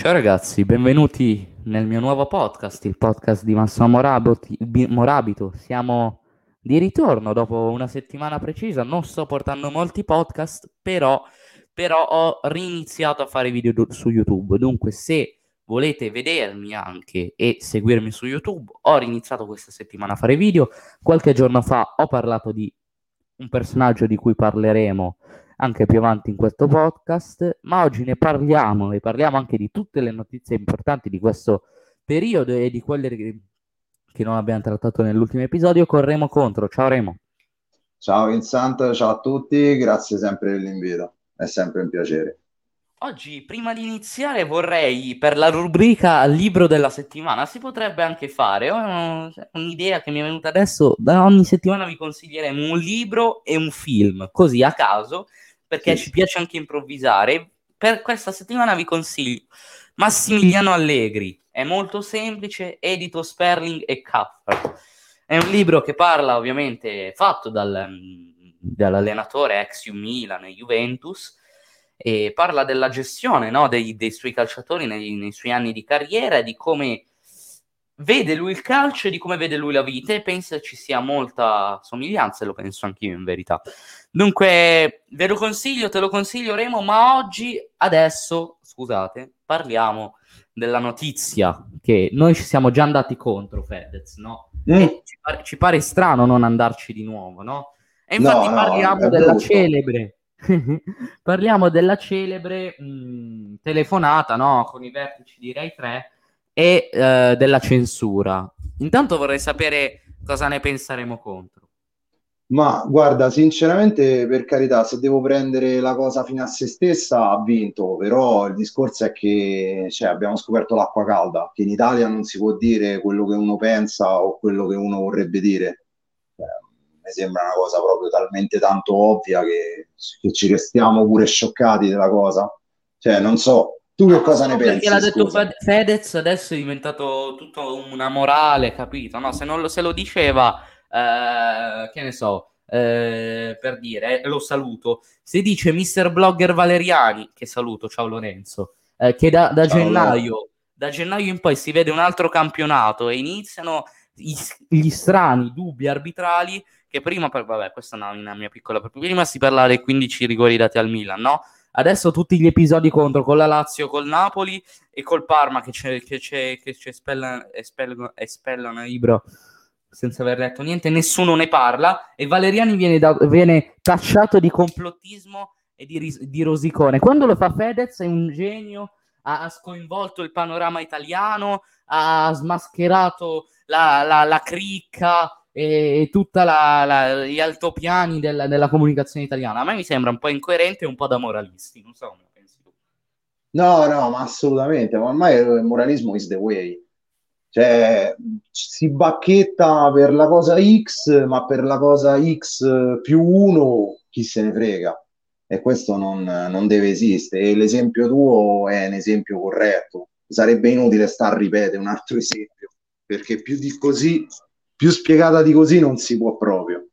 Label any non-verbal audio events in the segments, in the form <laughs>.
Ciao ragazzi, benvenuti nel mio nuovo podcast, il podcast di Massimo Morabito. Siamo di ritorno dopo una settimana precisa, non sto portando molti podcast, però, però ho riniziato a fare video su YouTube, dunque se volete vedermi anche e seguirmi su YouTube, ho riniziato questa settimana a fare video, qualche giorno fa ho parlato di un personaggio di cui parleremo anche più avanti in questo podcast, ma oggi ne parliamo e parliamo anche di tutte le notizie importanti di questo periodo e di quelle che non abbiamo trattato nell'ultimo episodio con Remo Contro. Ciao Remo. Ciao Vincent, ciao a tutti, grazie sempre dell'invito, è sempre un piacere. Oggi, prima di iniziare, vorrei per la rubrica libro della settimana, si potrebbe anche fare, ho un'idea che mi è venuta adesso, da ogni settimana vi consiglieremo un libro e un film, così a caso, perché sì. ci piace anche improvvisare. Per questa settimana vi consiglio Massimiliano Allegri, è molto semplice, edito Sperling e Cuthbert. È un libro che parla ovviamente, fatto dal, dall'allenatore ex Milan e Juventus, e parla della gestione no, dei, dei, suoi calciatori nei, nei, suoi anni di carriera e di come vede lui il calcio e di come vede lui la vita e pensa ci sia molta somiglianza, e lo penso anch'io in verità. Dunque, ve lo consiglio, te lo consiglio Remo, ma oggi, adesso, scusate, parliamo della notizia che noi ci siamo già andati contro Fedez, no? Mm. Ci pare, ci, pare, strano non andarci di nuovo, no? E infatti no, parliamo no, della celebre <laughs> parliamo della celebre mh, telefonata no? con i vertici di Rai 3 e uh, della censura. Intanto vorrei sapere cosa ne penseremo contro. Ma guarda, sinceramente, per carità, se devo prendere la cosa fino a se stessa, ha vinto, però il discorso è che cioè, abbiamo scoperto l'acqua calda, che in Italia non si può dire quello che uno pensa o quello che uno vorrebbe dire. Cioè, mi sembra una cosa proprio talmente tanto ovvia che, che ci restiamo pure scioccati della cosa. Cioè, non so, tu che cosa ne pensi? Perché l'ha detto Fedez, adesso è diventato tutto una morale, capito? No, se non lo, se lo diceva, eh, che ne so, eh, per dire, eh, lo saluto. Se dice Mister Blogger Valeriani, che saluto, ciao Lorenzo, eh, che da, da gennaio, da gennaio in poi si vede un altro campionato e iniziano gli, gli strani dubbi arbitrali che prima, per, vabbè, questa è una, una mia piccola, prima si parlava dei 15 rigori dati al Milan, no? Adesso tutti gli episodi contro con la Lazio, col Napoli e col Parma che, c'è, che, c'è, che ci espellano, espellano, espellano Ibro senza aver letto niente, nessuno ne parla e Valeriani viene, da, viene tacciato di complottismo e di, di, rosicone. Quando lo fa Fedez è un genio, ha, ha sconvolto il panorama italiano, ha smascherato la, la, la cricca, e tutti gli altopiani della, della, comunicazione italiana. A me mi sembra un po' incoerente e un po' da moralisti, non so come pensi tu. No, no, ma assolutamente, ma ormai il moralismo is the way. Cioè, si bacchetta per la cosa X, ma per la cosa X più uno, chi se ne frega. E questo non, non deve esistere. E l'esempio tuo è un esempio corretto. Sarebbe inutile star a ripetere un altro esempio, perché più di così più spiegata di così non si può proprio.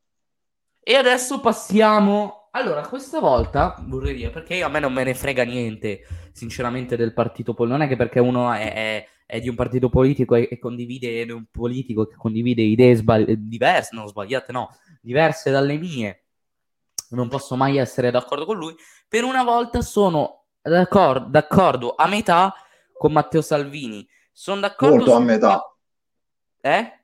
E adesso passiamo. Allora, questa volta vorrei dire perché a me non me ne frega niente, sinceramente, del partito politico. Non è che perché uno è, è, è di un partito politico e, e, condivide un politico che condivide idee sbagli- diverse, non sbagliate, no, diverse dalle mie. Non posso mai essere d'accordo con lui. Per una volta sono d'accordo, d'accordo a metà con Matteo Salvini. Sono d'accordo. Molto su... a metà. Eh?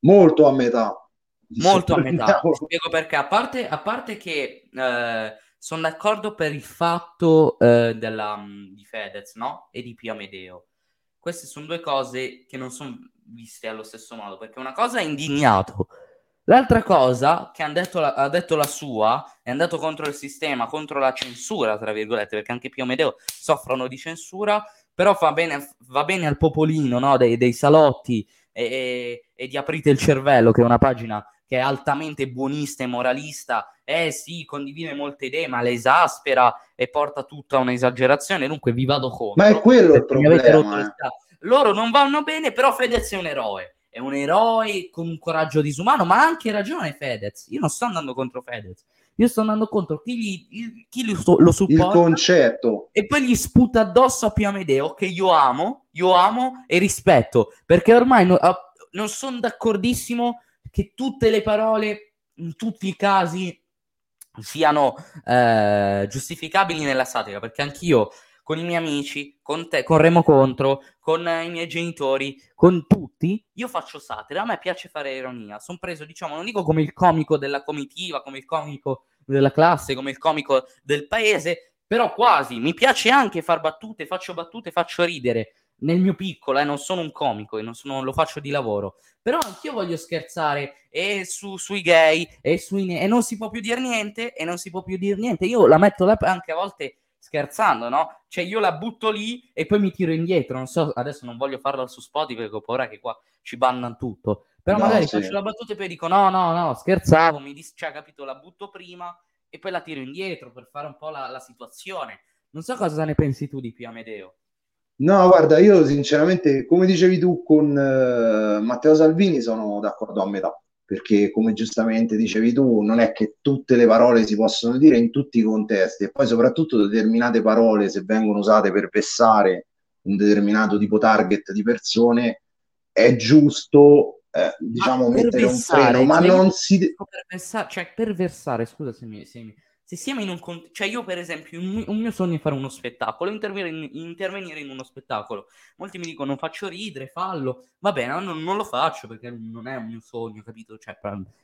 Molto a metà. Molto a metà. Spiego perché. A parte, a parte che eh, sono d'accordo per il fatto eh, della, mm, di Fedez no? e di Pio Amedeo. Queste sono due cose che non sono viste allo stesso modo, perché una cosa è indignato, l'altra cosa che detto la, ha detto la sua è andato contro il sistema, contro la censura, tra virgolette, perché anche Pio Amedeo soffrono di censura, però va bene, va bene al popolino no? dei, dei salotti e, e, di Aprite il cervello, che è una pagina che è altamente buonista e moralista, eh sì, condivide molte idee, ma le esaspera e porta tutta a un'esagerazione, dunque vi vado contro. Ma è quello il problema. Eh. Loro non vanno bene, però Fedez è un eroe. È un eroe con un coraggio disumano, ma ha anche ragione Fedez. Io non sto andando contro Fedez. Io sto andando contro chi, gli, chi lo, lo supporta. Il concetto. E poi gli sputa addosso a Pio Amedeo, che io amo, io amo e rispetto, perché ormai no, non sono d'accordissimo che tutte le parole, in tutti i casi, siano eh, giustificabili nella satira, perché anch'io con i miei amici, con te, con Remo Contro, con eh, i miei genitori, con tutti, io faccio satira, a me piace fare ironia, sono preso, diciamo, non dico come il comico della comitiva, come il comico della classe, come il comico del paese, però quasi, mi piace anche far battute, faccio battute, faccio ridere, nel mio piccolo, eh, non sono un comico e non, lo faccio di lavoro, però anch'io voglio scherzare. E su, sui gay e, sui ne- e non si può più dire niente e non si può più dire niente. Io la metto là anche a volte scherzando, no? Cioè io la butto lì e poi mi tiro indietro, non so, adesso non voglio farlo su Spotify perché ho paura che qua ci bannano tutto, però no, magari sì. faccio la battuta e poi dico no, no, no, scherzavo, mi dis- cioè capito, la butto prima e poi la tiro indietro per fare un po' la, la situazione. Non so cosa ne pensi tu di Pio Amedeo. No, guarda, io sinceramente, come dicevi tu con uh, Matteo Salvini, sono d'accordo a metà, perché come giustamente dicevi tu, non è che tutte le parole si possono dire in tutti i contesti. E poi soprattutto determinate parole, se vengono usate per vessare un determinato tipo target di persone, è giusto, eh, diciamo, mettere vessare, un freno, ma non si... Per versare, cioè, per versare, scusa se mi... Se mi se siamo in un contesto, cioè io per esempio, un, un, mio sogno è fare uno spettacolo, intervenire in, intervenire in uno spettacolo. Molti mi dicono faccio ridere, fallo. Va bene, non, non, lo faccio perché non è un mio sogno, capito? Cioè,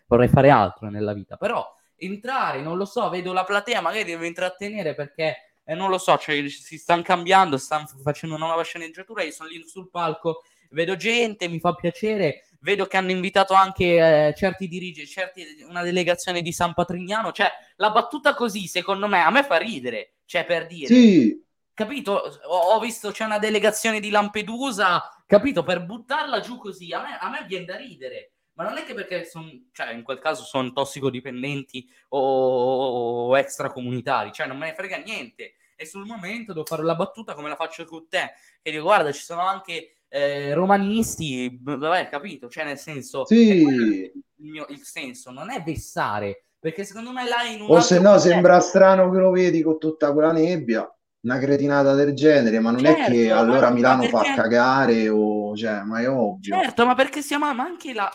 vorrei fare altro nella vita. Però entrare, non lo so, vedo la platea, magari devo intrattenere perché eh, non lo so, cioè, si stanno cambiando, stanno facendo una nuova sceneggiatura, io sono lì sul palco, vedo gente, mi fa piacere, vedo che hanno invitato anche eh, certi dirigenti, certi, una delegazione di San Patrignano, cioè la battuta così, secondo me, a me fa ridere, cioè per dire... Sì. Capito? Ho, ho visto c'è una delegazione di Lampedusa, capito? Per buttarla giù così, a me, a me viene da ridere. Ma non è che perché sono, cioè in quel caso sono tossicodipendenti o, o extracomunitari, cioè non me ne frega niente. E sul momento devo fare la battuta come la faccio con te, e dico guarda ci sono anche eh, romanisti, vabbè, capito? Cioè, nel senso, sì. il, mio, il senso non è vessare, perché secondo me là in un O se no contesto... sembra strano che lo vedi con tutta quella nebbia, una cretinata del genere, ma non certo, è che allora ma, Milano perché... fa cagare o cioè, ma è ovvio. Certo, ma perché siamo ma anche la,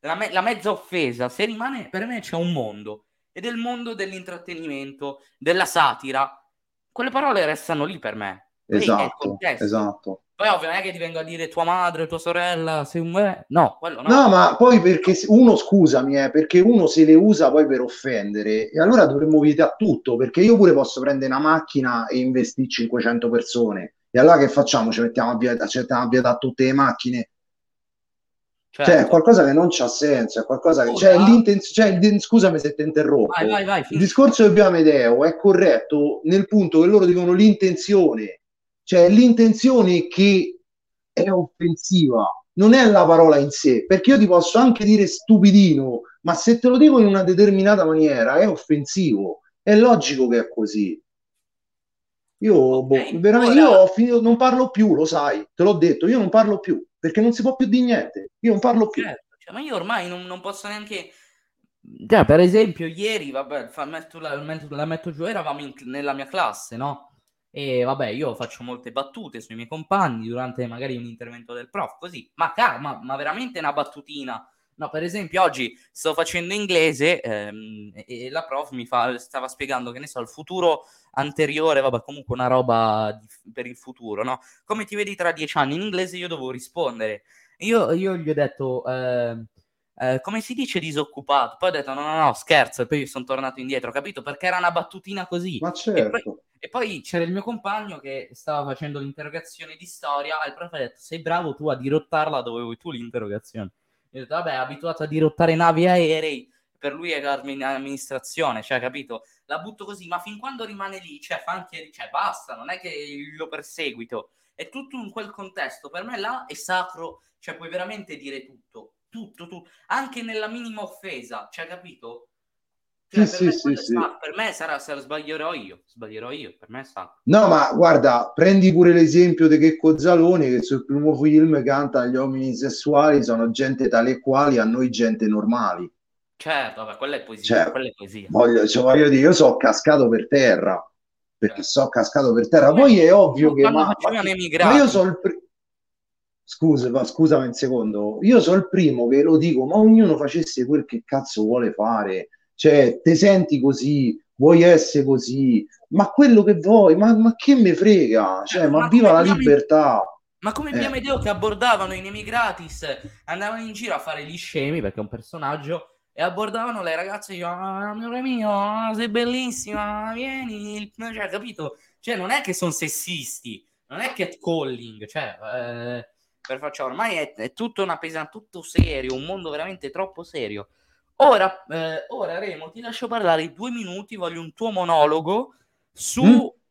la, me, la mezza offesa, se rimane per me c'è un mondo ed è il mondo dell'intrattenimento, della satira. Quelle parole restano lì per me. Esatto, esatto. Poi ovvio non è che ti vengo a dire tua madre, tua sorella, sei un... No, quello no. No, ma poi perché uno, scusami, eh, perché uno se le usa poi per offendere e allora dovremmo vietare tutto, perché io pure posso prendere una macchina e investire 500 persone e allora che facciamo? Ci mettiamo a vietare, ci mettiamo a vietare tutte le macchine? Certo. Cioè, è qualcosa che non c'ha senso, è qualcosa che... Oh, cioè, cioè, scusami se ti interrompo. Vai, vai, vai, il discorso di Amedeo è corretto nel punto che loro dicono l'intenzione cioè l'intenzione che è offensiva, non è la parola in sé, perché io ti posso anche dire stupidino, ma se te lo dico in una determinata maniera è offensivo, è logico che è così. Io, okay, boh, veramente, ora... io ho finito, non parlo più, lo sai, te l'ho detto, io non parlo più, perché non si può più di niente, io non parlo più. Certo, cioè, ma io ormai non, non posso neanche... Cioè, per esempio, ieri, vabbè, fa, metto la, la metto giù, eravamo in, nella mia classe, no? E vabbè, io faccio molte battute sui miei compagni durante magari un intervento del prof, così, ma, car- ma, ma veramente una battutina. No, per esempio, oggi sto facendo inglese ehm, e la prof mi fa, stava spiegando che ne so, il futuro anteriore, vabbè, comunque una roba di, per il futuro, no? Come ti vedi tra dieci anni? In inglese io dovevo rispondere. Io, io gli ho detto, eh, eh, come si dice disoccupato? Poi ho detto, no, no, no, scherzo, e poi sono tornato indietro, capito? Perché era una battutina così. Ma certo. E poi, e c'era il mio compagno che stava facendo l'interrogazione di storia e il prof ha detto sei bravo tu a dirottarla dove vuoi tu l'interrogazione. Io ho detto vabbè, abituato a dirottare navi aerei, per lui è amministrazione, cioè capito? La butto così, ma fin quando rimane lì, cioè fa anche, cioè basta, non è che lo perseguito. È tutto in quel contesto, per me là è sacro, cioè puoi veramente dire tutto, tutto, tutto, anche nella minima offesa, cioè capito? Cioè, sì, per, sì, me sì, sì. per me sarà, sarà, sbaglierò io, sbaglierò io, per me sa. No, ma guarda, prendi pure l'esempio di Checco Zaloni che sul primo film canta gli uomini sessuali sono gente tale e quali, a noi gente normali. Certo, vabbè, quella è poesia. Cioè, quella è poesia. voglio, cioè, voglio dire, io sono cascato per terra, perché Certo. so cascato per terra. Poi è ovvio come che... Ma, ma, ma io sono il primo... Scusa, ma scusami un secondo, io sono il primo che lo dico, ma ognuno facesse quel che cazzo vuole fare, cioè, te senti così, vuoi essere così, ma quello che vuoi, ma, ma che me frega, cioè, ma Ma viva la libertà. Ma come Eh. Via Medeo che abbordavano in emigratis, andavano in giro a fare gli scemi perché è un personaggio e abbordavano le ragazze e dicevano, ah, amore mio, ah, sei bellissima, vieni, cioè, capito? Cioè, non è che sono sessisti, non è catcalling, cioè, eh, per faccia ormai è, è tutto una pesa, tutto serio, un mondo veramente troppo serio. Ora, eh, ora Remo, ti lascio parlare due minuti, voglio un tuo monologo su Mm?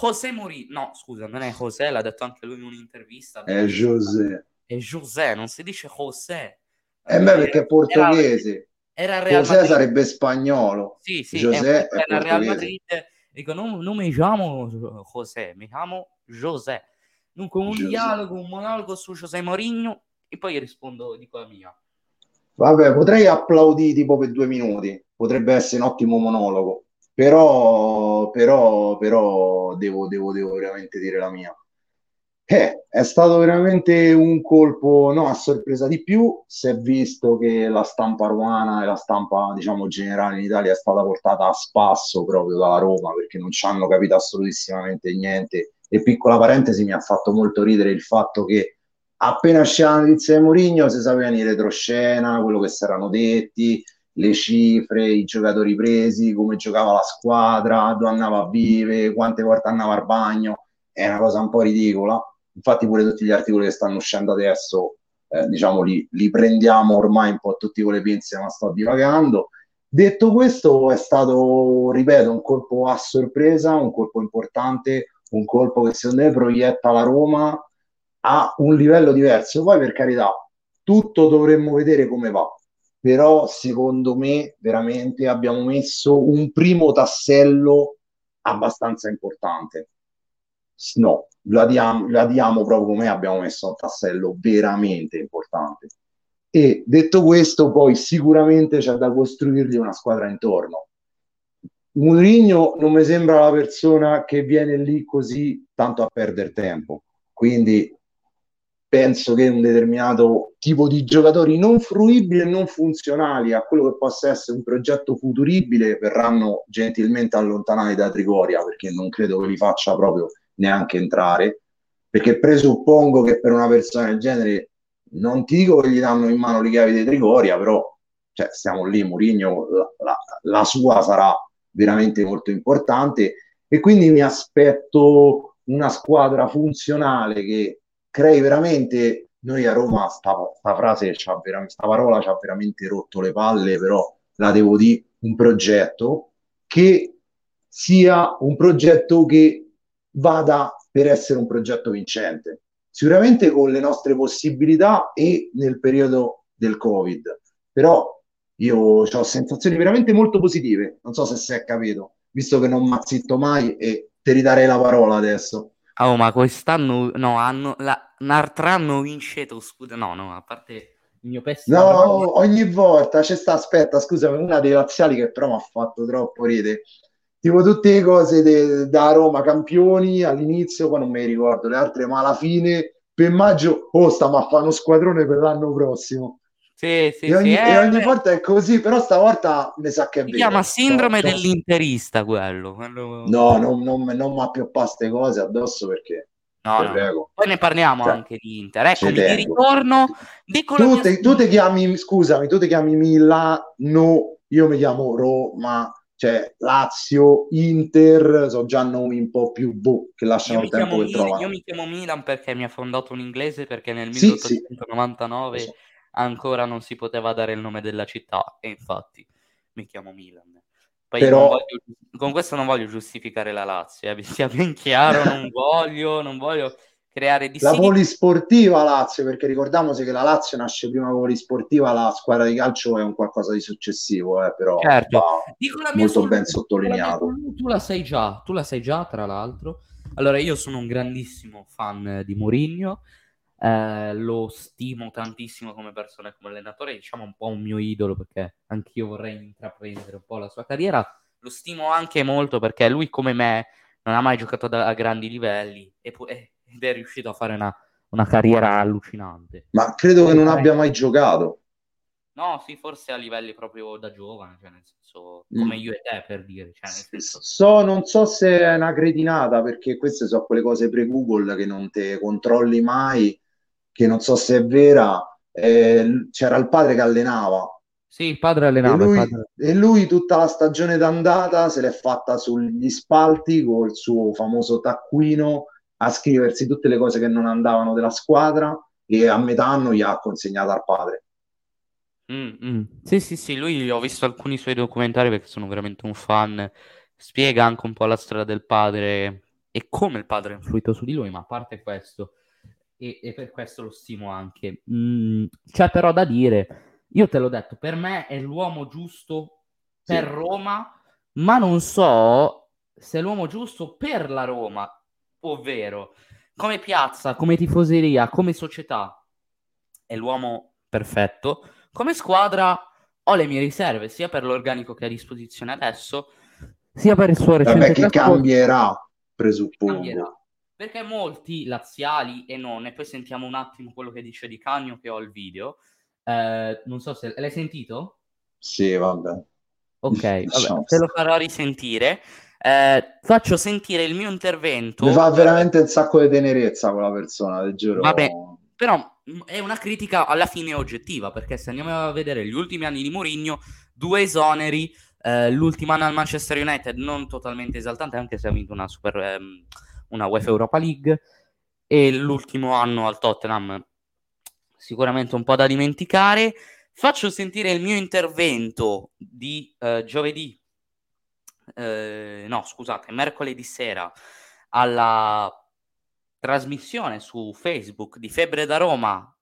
José Mourinho. No, scusa, non è José, l'ha detto anche lui in un'intervista. È José. È José, non si dice José. Eh beh, perché è portoghese. Era, era al Real José Madrid. sarebbe spagnolo. Sì, sì, José è, era al Real. Madrid. Dico, non, non mi chiamo José, mi chiamo José. Dunque, un José. dialogo, un monologo su José Mourinho e poi rispondo, dico la mia. Vabbè, potrei applaudire tipo per due minuti, potrebbe essere un ottimo monologo, però, però, però devo, devo, devo veramente dire la mia. Eh, è stato veramente un colpo, no, a sorpresa di più, si è visto che la stampa romana e la stampa, diciamo, generale in Italia è stata portata a spasso proprio dalla Roma perché non ci hanno capito assolutissimamente niente. E piccola parentesi, mi ha fatto molto ridere il fatto che appena usciva la notizia di Mourinho si sapevano in retroscena, quello che si erano detti, le cifre, i giocatori presi, come giocava la squadra, dove andava a vivere, quante volte andava al bagno. È una cosa un po' ridicola. Infatti pure tutti gli articoli che stanno uscendo adesso, eh, diciamo, li, li prendiamo ormai un po' tutti con le pinze, ma sto divagando. Detto questo, è stato, ripeto, un colpo a sorpresa, un colpo importante, un colpo che secondo me proietta la Roma a un livello diverso. Poi, per carità, tutto dovremmo vedere come va. Però, secondo me, veramente abbiamo messo un primo tassello abbastanza importante. No, la diamo, la diamo proprio come abbiamo messo un tassello veramente importante. E detto questo, poi sicuramente c'è da costruirgli una squadra intorno. Mourinho non mi sembra la persona che viene lì così tanto a perdere tempo. Quindi penso che un determinato tipo di giocatori non fruibili e non funzionali a quello che possa essere un progetto futuribile verranno gentilmente allontanati da Trigoria perché non credo che li faccia proprio neanche entrare. Perché presuppongo che per una persona del genere non ti dico che gli danno in mano le chiavi di Trigoria però cioè, stiamo lì, Mourinho la, la, la sua sarà veramente molto importante. E quindi mi aspetto una squadra funzionale che crei veramente noi a Roma sta, sta frase c'ha veramente, sta parola ci ha veramente rotto le palle però la devo dire un progetto che sia un progetto che vada per essere un progetto vincente. Sicuramente con le nostre possibilità e nel periodo del covid però io ho sensazioni veramente molto positive. Non so se si è capito visto che non mazzitto mai e ti ridarei la parola adesso Oh, ma quest'anno no, hanno la, un altro anno vinceto, scusa, no, no, a parte il mio pessimo No, ogni volta c'è sta, aspetta, scusami, una dei laziali che però mi ha fatto troppo ridere. Tipo tutte le cose de, da Roma campioni all'inizio, poi non mi ricordo le altre, ma alla fine per maggio, oh, stiamo a fare uno squadrone per l'anno prossimo. Sì, sì, e ogni, sì, e eh, ogni volta è così, però stavolta mi sa che è Si vero. chiama sindrome Cioè, dell'interista quello. quello- No, non, non, non mi appioppa ste cose addosso perché, No, no. Poi ne parliamo Cioè, anche di Inter. Eccomi, ci di ritorno. Tu mia te, tu te chiami, scusami, tu ti chiami Milano, io mi chiamo Roma, cioè Lazio, Inter, sono già nomi un po' più boh, che lasciano il tempo che Mil- trovano. io mi chiamo Milan perché mi ha fondato un inglese perché nel Sì, sì, 1899 lo so. Ancora non si poteva dare il nome della città e infatti mi chiamo Milan. Poi Però- voglio- con questo non voglio giustificare la Lazio, eh, sia ben chiaro, non <laughs> voglio, non voglio creare La dissidi. polisportiva Lazio, perché ricordiamoci che la Lazio nasce prima come polisportiva, la squadra di calcio è un qualcosa di successivo, eh, però Certo. va Dico la mia molto ben la sottolineato. mia Tu la sai già, tu la sai già, tra l'altro. Allora, io sono un grandissimo fan di Mourinho. Eh, lo stimo tantissimo come persona e come allenatore, diciamo un po' un mio idolo perché anch'io vorrei intraprendere un po' la sua carriera. Lo stimo anche molto perché lui come me non ha mai giocato da, a grandi livelli e, ed è riuscito a fare una, una carriera allucinante. Ma credo che non abbia mai giocato. No, sì, forse a livelli proprio da giovane, cioè nel senso, come mm. io e te per dire. Cioè senso... so, non so se è una cretinata, perché queste sono quelle cose pre-Google che non te controlli mai, che non so se è vera. Eh, c'era il padre che allenava. Sì, il padre allenava. E lui, padre... e lui tutta la stagione d'andata se l'è fatta sugli spalti col suo famoso taccuino a scriversi tutte le cose che non andavano della squadra e a metà anno gli ha consegnato al padre. Mm, mm. Sì, sì, sì, lui ho visto alcuni suoi documentari perché sono veramente un fan. Spiega anche un po' la storia del padre e come il padre ha influito su di lui, ma a parte questo, e, e per questo lo stimo anche. Mm, c'è però da dire, io te l'ho detto, per me è l'uomo giusto per sì. Roma, ma non so se è l'uomo giusto per la Roma, ovvero come piazza, come tifoseria, come società. È l'uomo perfetto come squadra ho le mie riserve, sia per l'organico che ha a disposizione adesso, sia per il suo recente Vabbè, che cambierà, presuppongo. Cambierà. Perché molti laziali e non, e poi sentiamo un attimo quello che dice Di Cagno che ho il video. Eh, non so se l'hai sentito? Sì, vabbè. Ok, <laughs> vabbè, te lo farò risentire. Eh, faccio sentire il mio intervento. Mi fa veramente un sacco di tenerezza quella persona, ti giuro. Vabbè, però è una critica alla fine oggettiva, perché se andiamo a vedere gli ultimi anni di Mourinho, due esoneri, eh, l'ultimo anno al Manchester United non totalmente esaltante, anche se ha vinto una, super, ehm, una UEFA Europa League, e l'ultimo anno al Tottenham sicuramente un po' da dimenticare. Faccio sentire il mio intervento di eh, giovedì, eh, no scusate, mercoledì sera alla trasmissione su Facebook di Febbre da Roma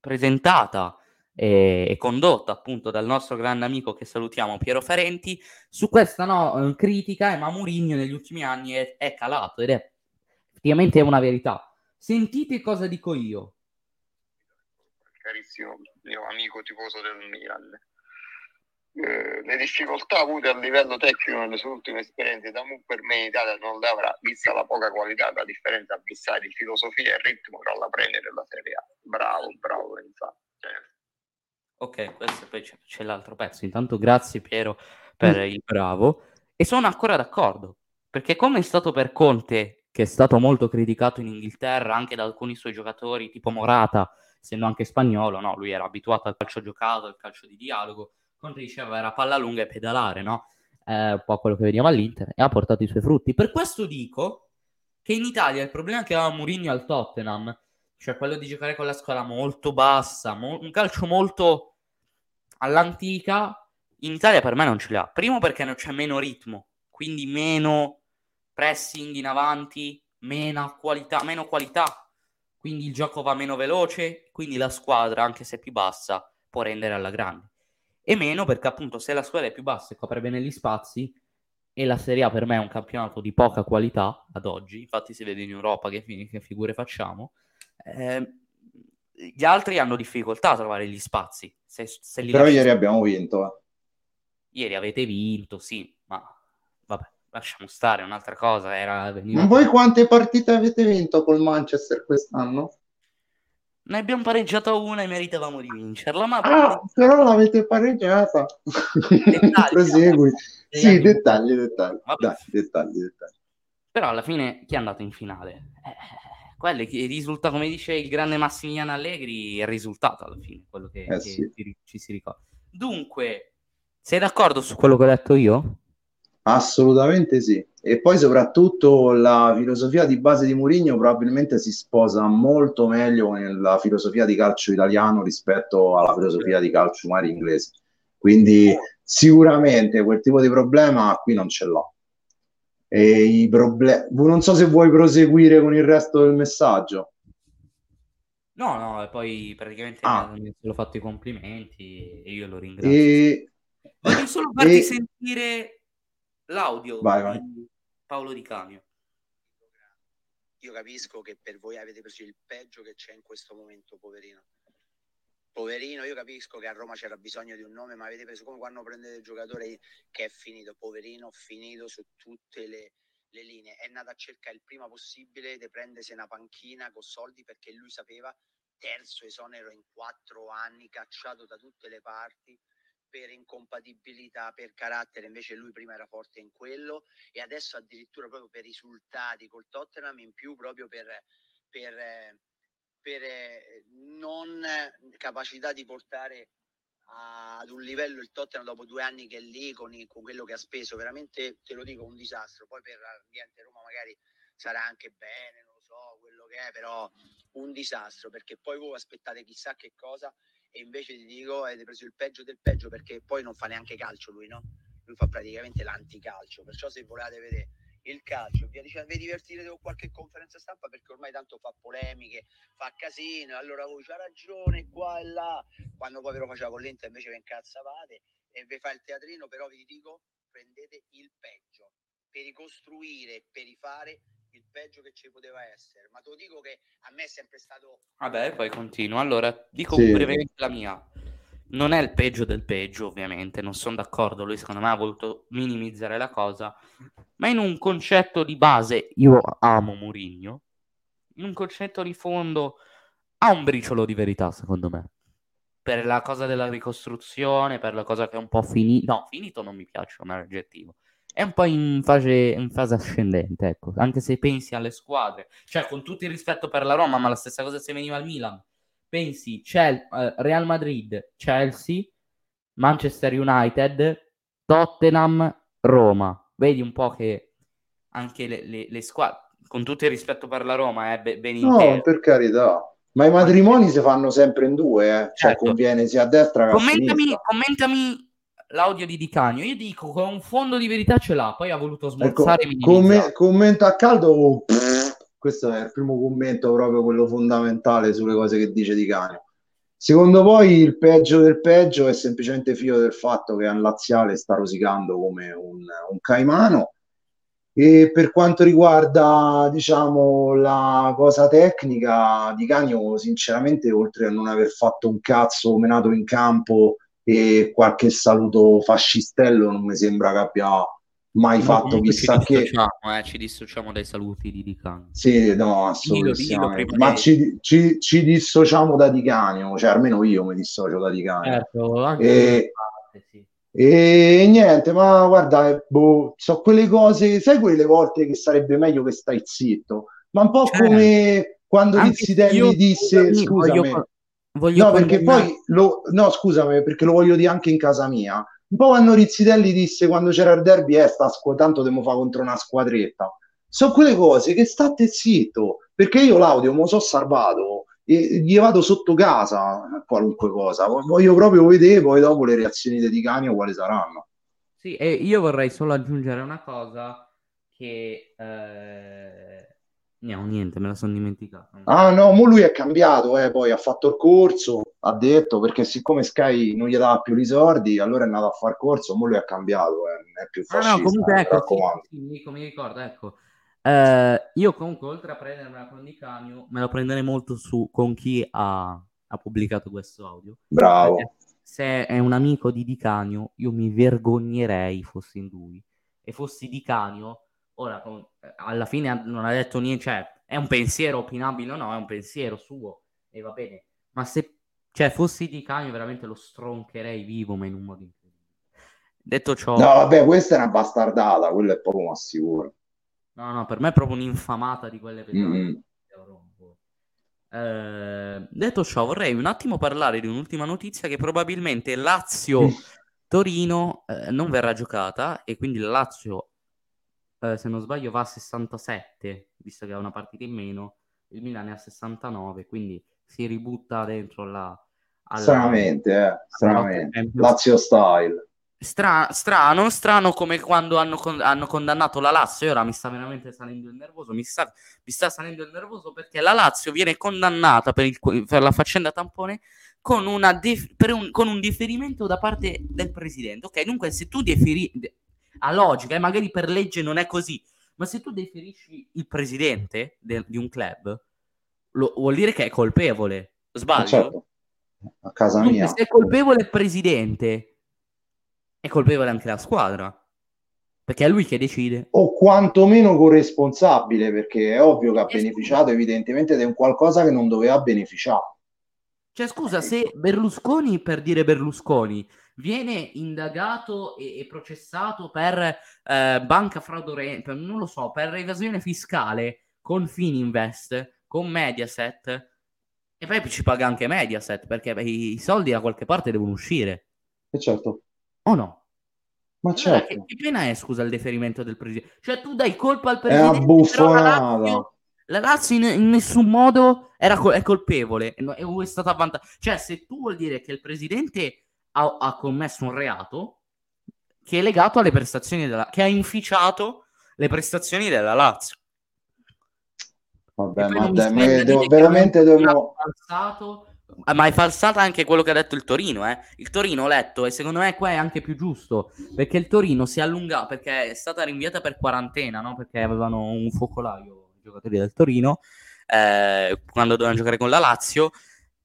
presentata e, e, condotta appunto dal nostro grande amico che salutiamo Piero Ferenti su questa no, critica ma Mourinho negli ultimi anni è, è calato ed è effettivamente una verità sentite cosa dico io carissimo mio amico tifoso del Milan eh, le difficoltà avute a livello tecnico nelle sue ultime esperienze da Mu per me in Italia non le avrà vista la poca qualità la differenza abissale di filosofia e ritmo tra la Premier e la Serie A bravo bravo infatti certo. Ok questo poi c'è, c'è, l'altro pezzo intanto grazie Piero per mm. il bravo e sono ancora d'accordo perché come è stato per Conte che è stato molto criticato in Inghilterra anche da alcuni suoi giocatori tipo Morata essendo anche spagnolo no? lui era abituato al calcio giocato al calcio di dialogo Conte diceva era palla lunga e pedalare, no? È un po' quello che vediamo all'Inter e ha portato i suoi frutti. Per questo dico che in Italia il problema che aveva Mourinho al Tottenham, cioè quello di giocare con la squadra molto bassa, mo- un calcio molto all'antica, in Italia per me non ce l'ha. Primo perché non c'è meno ritmo, quindi meno pressing in avanti, meno qualità, meno qualità, quindi il gioco va meno veloce, quindi la squadra, anche se più bassa, può rendere alla grande e meno perché appunto se la squadra è più bassa e copre bene gli spazi e la Serie A per me è un campionato di poca qualità ad oggi, infatti si vede in Europa che, che figure facciamo, eh, gli altri hanno difficoltà a trovare gli spazi. Se, se Però lasci... ieri abbiamo vinto. Eh. Ieri avete vinto, sì, ma vabbè, lasciamo stare, un'altra cosa era... Ma voi quante partite avete vinto col Manchester quest'anno? Ne abbiamo pareggiata una e meritavamo di vincerla. Ma ah, però l'avete pareggiata. Dettagli, <laughs> Prosegui. Sì, dettagli, dettagli. Dai, dettagli, dettagli. Però alla fine chi è andato in finale? Eh, quello che risulta, come dice il grande Massimiliano Allegri, è il risultato alla fine, quello che, eh, che sì. ci, ci si ricorda. Dunque, sei d'accordo su quello che ho detto io? Assolutamente sì. E poi soprattutto la filosofia di base di Mourinho probabilmente si sposa molto meglio con la filosofia di calcio italiano rispetto alla filosofia di calcio magari inglese. Quindi sicuramente quel tipo di problema qui non ce l'ho. E i problemi... Non so se vuoi proseguire con il resto del messaggio. No, no, e poi praticamente ah. mi ha solo fatto i complimenti e io lo ringrazio. E... Voglio <laughs> solo farti e... sentire l'audio vai, vai. di Paolo Di Camio. io capisco che per voi avete preso il peggio che c'è in questo momento, poverino. Poverino, io capisco che a Roma c'era bisogno di un nome, ma avete preso come quando prendete il giocatore che è finito, poverino, finito su tutte le, le linee. È nato a cercare il prima possibile di prendersi una panchina con soldi perché lui sapeva terzo esonero in quattro anni, cacciato da tutte le parti per incompatibilità, per carattere, invece lui prima era forte in quello e adesso addirittura proprio per risultati col Tottenham in più proprio per, per, per non capacità di portare ad un livello il Tottenham dopo due anni che è lì con, con quello che ha speso, veramente te lo dico un disastro, poi per l'ambiente Roma magari sarà anche bene, non lo so, quello che è, però un disastro perché poi voi aspettate chissà che cosa e invece ti dico avete preso il peggio del peggio perché poi non fa neanche calcio lui, no? Lui fa praticamente l'anticalcio, perciò se volete vedere il calcio, via dicendo, vi divertirete con qualche conferenza stampa perché ormai tanto fa polemiche, fa casino, allora voi c'ha ragione qua e là, quando poi ve lo faceva con l'Inter invece vi incazzavate e vi fa il teatrino, però vi dico prendete il peggio per ricostruire, per rifare il peggio che ci poteva essere. Ma te lo dico che a me è sempre stato. Vabbè, poi continuo. Allora, dico sì. brevemente la mia. Non è il peggio del peggio, ovviamente, non sono d'accordo. Lui, secondo me, ha voluto minimizzare la cosa. Ma in un concetto di base, io amo Mourinho. In un concetto di fondo, ha un briciolo di verità, secondo me. Per la cosa della ricostruzione, per la cosa che è un po' finito. No, finito non mi piace come aggettivo è un po' in fase, in fase, ascendente, ecco. Anche se pensi alle squadre, cioè con tutto il rispetto per la Roma, ma la stessa cosa se veniva al Milan. Pensi Chel- uh, Real Madrid, Chelsea, Manchester United, Tottenham, Roma. Vedi un po' che anche le, le, le squadre, con tutto il rispetto per la Roma, è eh, ben intero. No, per carità. Ma i matrimoni si fanno sempre in due, eh? cioè certo. conviene sia a destra che a commentami, sinistra. Commentami l'audio di Di Canio. Io dico che un fondo di verità ce l'ha, poi ha voluto ecco, smorzare ecco, com- commento a caldo. questo è il primo commento, proprio quello fondamentale sulle cose che dice Di Canio. Secondo voi il peggio del peggio è semplicemente figlio del fatto che un laziale sta rosicando come un, un caimano. E per quanto riguarda, diciamo, la cosa tecnica di Canio, sinceramente, oltre a non aver fatto un cazzo menato in campo e qualche saluto fascistello non mi sembra che abbia mai fatto chissà ci che eh, ci dissociamo dai saluti di Dicanio sì no assolutamente ma ci, ci, ci, dissociamo da Dicanio cioè almeno io mi dissocio da Dicanio certo, e, parte, sì. e niente ma guarda eh, boh, so quelle cose sai quelle volte che sarebbe meglio che stai zitto ma un po' certo. come quando Rizzitelli disse scusami voglio Voglio no, perché poi lo, no, scusami, perché lo voglio dire anche in casa mia. Un po' quando Rizzitelli disse quando c'era il derby, eh, sta squ- tanto devo fare contro una squadretta. Sono quelle cose che state zitto, perché io l'audio me lo so salvato e gli vado sotto casa qualunque cosa. Voglio proprio vedere poi dopo le reazioni dei cani o quali saranno. Sì, e io vorrei solo aggiungere una cosa che eh, No, niente, me la sono dimenticata. Ah no, mo lui è cambiato, eh, poi ha fatto il corso, ha detto, perché siccome Sky non gli dava più i soldi, allora è andato a fare corso, mo lui è cambiato, eh, non è più fascista. Ah no, comunque eh, ecco, sì, sì, come ricordo, ecco. Eh, io comunque, oltre a prendermela con Di Canio, me la prenderei molto su con chi ha, ha pubblicato questo audio. Bravo. Perché se è un amico di Di Canio, io mi vergognerei fossi in lui. E fossi Di Canio Ora, alla fine non ha detto niente, cioè, è un pensiero opinabile o no, è un pensiero suo, e va bene. Ma se cioè, fossi di Canio, veramente lo stroncherei vivo, ma in un modo incredibile. Detto ciò... No, vabbè, questa è una bastardata, quello è proprio ma sicuro. No, no, per me è proprio un'infamata di quelle pesanti. Mm-hmm. Eh, detto ciò, vorrei un attimo parlare di un'ultima notizia che probabilmente Lazio-Torino eh, non verrà giocata e quindi la Lazio eh, se non sbaglio va a 67, visto che ha una partita in meno, il Milan è a 69, quindi si ributta dentro la... Alla, stranamente, eh, stranamente. Lazio style. Stra- strano, strano come quando hanno, con- hanno, condannato la Lazio. Ora mi sta veramente salendo il nervoso. Mi sta, mi sta salendo il nervoso perché la Lazio viene condannata per, il, per la faccenda tampone con, dif- un, con, un, differimento da parte del presidente. Ok, dunque, se tu differi- a logica, e magari per legge non è così, Ma se tu deferisci il presidente de- di un club, lo- vuol dire che è colpevole. Sbaglio? Certo, a casa Dunque, mia. se è colpevole il presidente, è colpevole anche la squadra. Perché è lui che decide. O quantomeno corresponsabile, perché è ovvio che ha Eh, scusa. beneficiato evidentemente di un qualcosa che non doveva beneficiare. Cioè, scusa, se Berlusconi, per dire Berlusconi, viene indagato e, e processato per eh, banca fraudolenta, non lo so, per evasione fiscale con Fininvest, con Mediaset, e poi ci paga anche Mediaset, perché i, soldi da qualche parte devono uscire, E certo, o no? ma Allora, che, certo, che pena è, scusa, il deferimento del presidente? Cioè, tu dai colpa al è presidente, però la Lazio, la Lazio in, in nessun modo era col- è colpevole e è stata avvantaggiata. Cioè, se tu vuol dire che il presidente ha, ha commesso un reato che è legato alle prestazioni della... che ha inficiato le prestazioni della Lazio. Vabbè, ma dai, devo- veramente dobbiamo... ha falsato, ma è falsata anche quello che ha detto il Torino, eh. Il Torino ho letto e secondo me qua è anche più giusto, perché il Torino si è allungato, perché è stata rinviata per quarantena, no? Perché avevano un focolaio i giocatori del Torino eh, quando dovevano giocare con la Lazio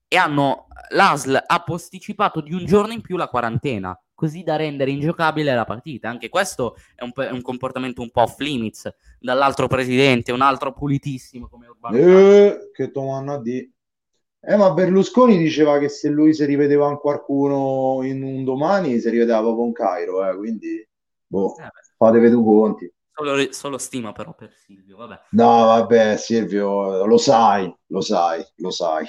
e hanno l'ASL ha posticipato di un giorno in più la quarantena, così da rendere ingiocabile la partita. Anche questo è un, è un comportamento un po' off limits dall'altro presidente, un altro pulitissimo come Urbano. Eh, che domanda di... Eh, ma Berlusconi diceva che se lui si rivedeva con qualcuno in un domani, si rivedeva proprio in Cairo, eh, quindi, boh, Eh, fatevi due conti. Solo, solo stima però per Silvio, vabbè. No, vabbè, Silvio, lo sai, lo sai, lo sai.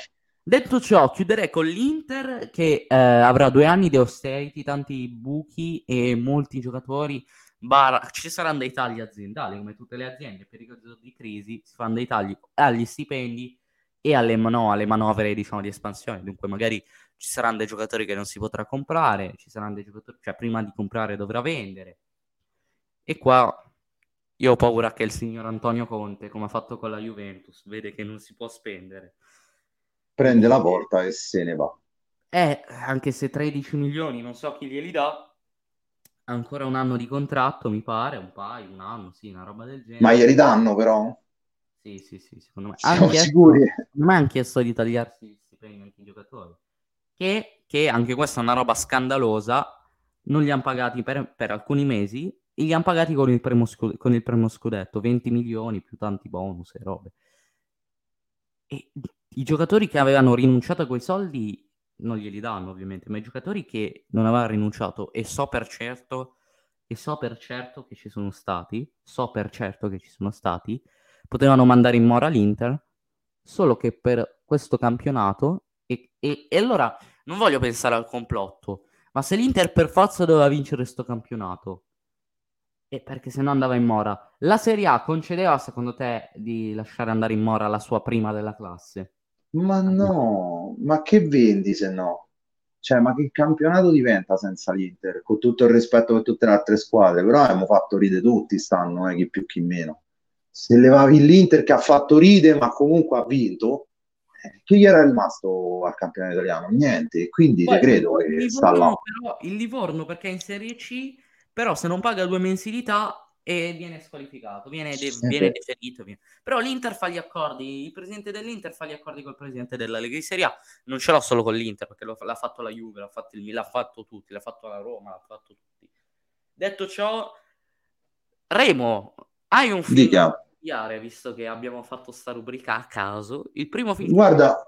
Detto ciò, chiuderei con l'Inter che eh, avrà due anni di austerity, tanti buchi e molti giocatori. bar- Ci saranno dei tagli aziendali, come tutte le aziende, per i periodi di crisi si fanno dei tagli agli stipendi e alle, no, alle manovre, diciamo, di espansione. Dunque, magari ci saranno dei giocatori che non si potrà comprare, ci saranno dei giocatori, cioè prima di comprare dovrà vendere. E qua io ho paura che il signor Antonio Conte, come ha fatto con la Juventus, vede che non si può spendere. Prende la porta e se ne va. Eh, anche se 13 milioni non so chi glieli dà, ancora un anno di contratto, mi pare, un paio, un anno, sì, una roba del genere. Ma glieli danno però? Sì, sì, sì, secondo me. Siamo Han chiesto- sicuri? secondo me hanno chiesto di tagliarsi gli stipendi anche i giocatori. Che, che anche questa è una roba scandalosa, non li hanno pagati per, per alcuni mesi e li hanno pagati con il, primo con il primo scudetto, 20 milioni più tanti bonus e robe. E i giocatori che avevano rinunciato a quei soldi non glieli danno ovviamente, ma i giocatori che non avevano rinunciato e so per certo, e so per certo che ci sono stati, so per certo che ci sono stati, potevano mandare in mora l'Inter, solo che per questo campionato, e, e- e allora non voglio pensare al complotto, ma se l'Inter per forza doveva vincere questo campionato, e perché se no andava in mora, la Serie A concedeva secondo te di lasciare andare in mora la sua prima della classe? Ma no, ma che vendi se no? Cioè, ma che campionato diventa senza l'Inter? Con tutto il rispetto per tutte le altre squadre, però abbiamo fatto ride tutti stanno, eh, chi più chi meno. Se levavi l'Inter che ha fatto ride, ma comunque ha vinto, eh, che gli era rimasto al campionato italiano? Niente, quindi Poi credo che sta là. Però, il Livorno perché è in Serie C, però se non paga due mensilità e viene squalificato, viene, de- viene deferito. viene- Però l'Inter fa gli accordi, il presidente dell'Inter fa gli accordi col presidente della Lega di Serie A. Non ce l'ho solo con l'Inter perché lo- l'ha fatto la Juve, l'ha fatto il l'ha fatto tutti, l'ha fatto la Roma, l'ha fatto tutti. Detto ciò, Remo, hai un film Dica. da consigliare, visto che abbiamo fatto sta rubrica a caso? Il primo film Guarda,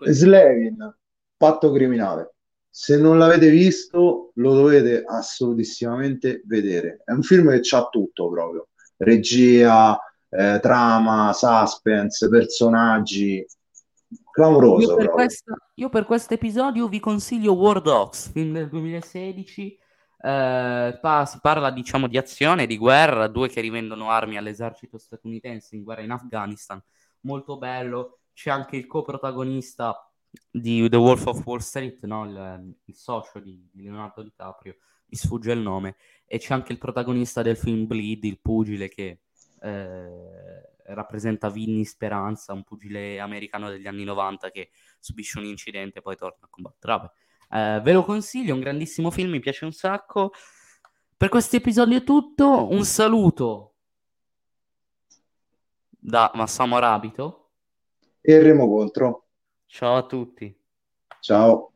Slevin, Patto criminale. Se non l'avete visto, lo dovete assolutissimamente vedere. È un film che c'ha tutto proprio. Regia, eh, trama, suspense, personaggi. Clamoroso Io per, questa- io per questo episodio vi consiglio War Dogs, film del 2016. Eh, pa- si parla diciamo di azione, di guerra, due che rivendono armi all'esercito statunitense in guerra in Afghanistan. Molto bello. C'è anche il coprotagonista di The Wolf of Wall Street, no? il, il socio di, di Leonardo DiCaprio, mi sfugge il nome. E c'è anche il protagonista del film Bleed, il pugile che eh, rappresenta Vinny Speranza, un pugile americano degli anni 90 che subisce un incidente e poi torna a combattere. Eh, ve lo consiglio, è un grandissimo film, mi piace un sacco. Per questo episodio è tutto, un saluto da Massamo Arabito e Remo Contro. Ciao a tutti Ciao.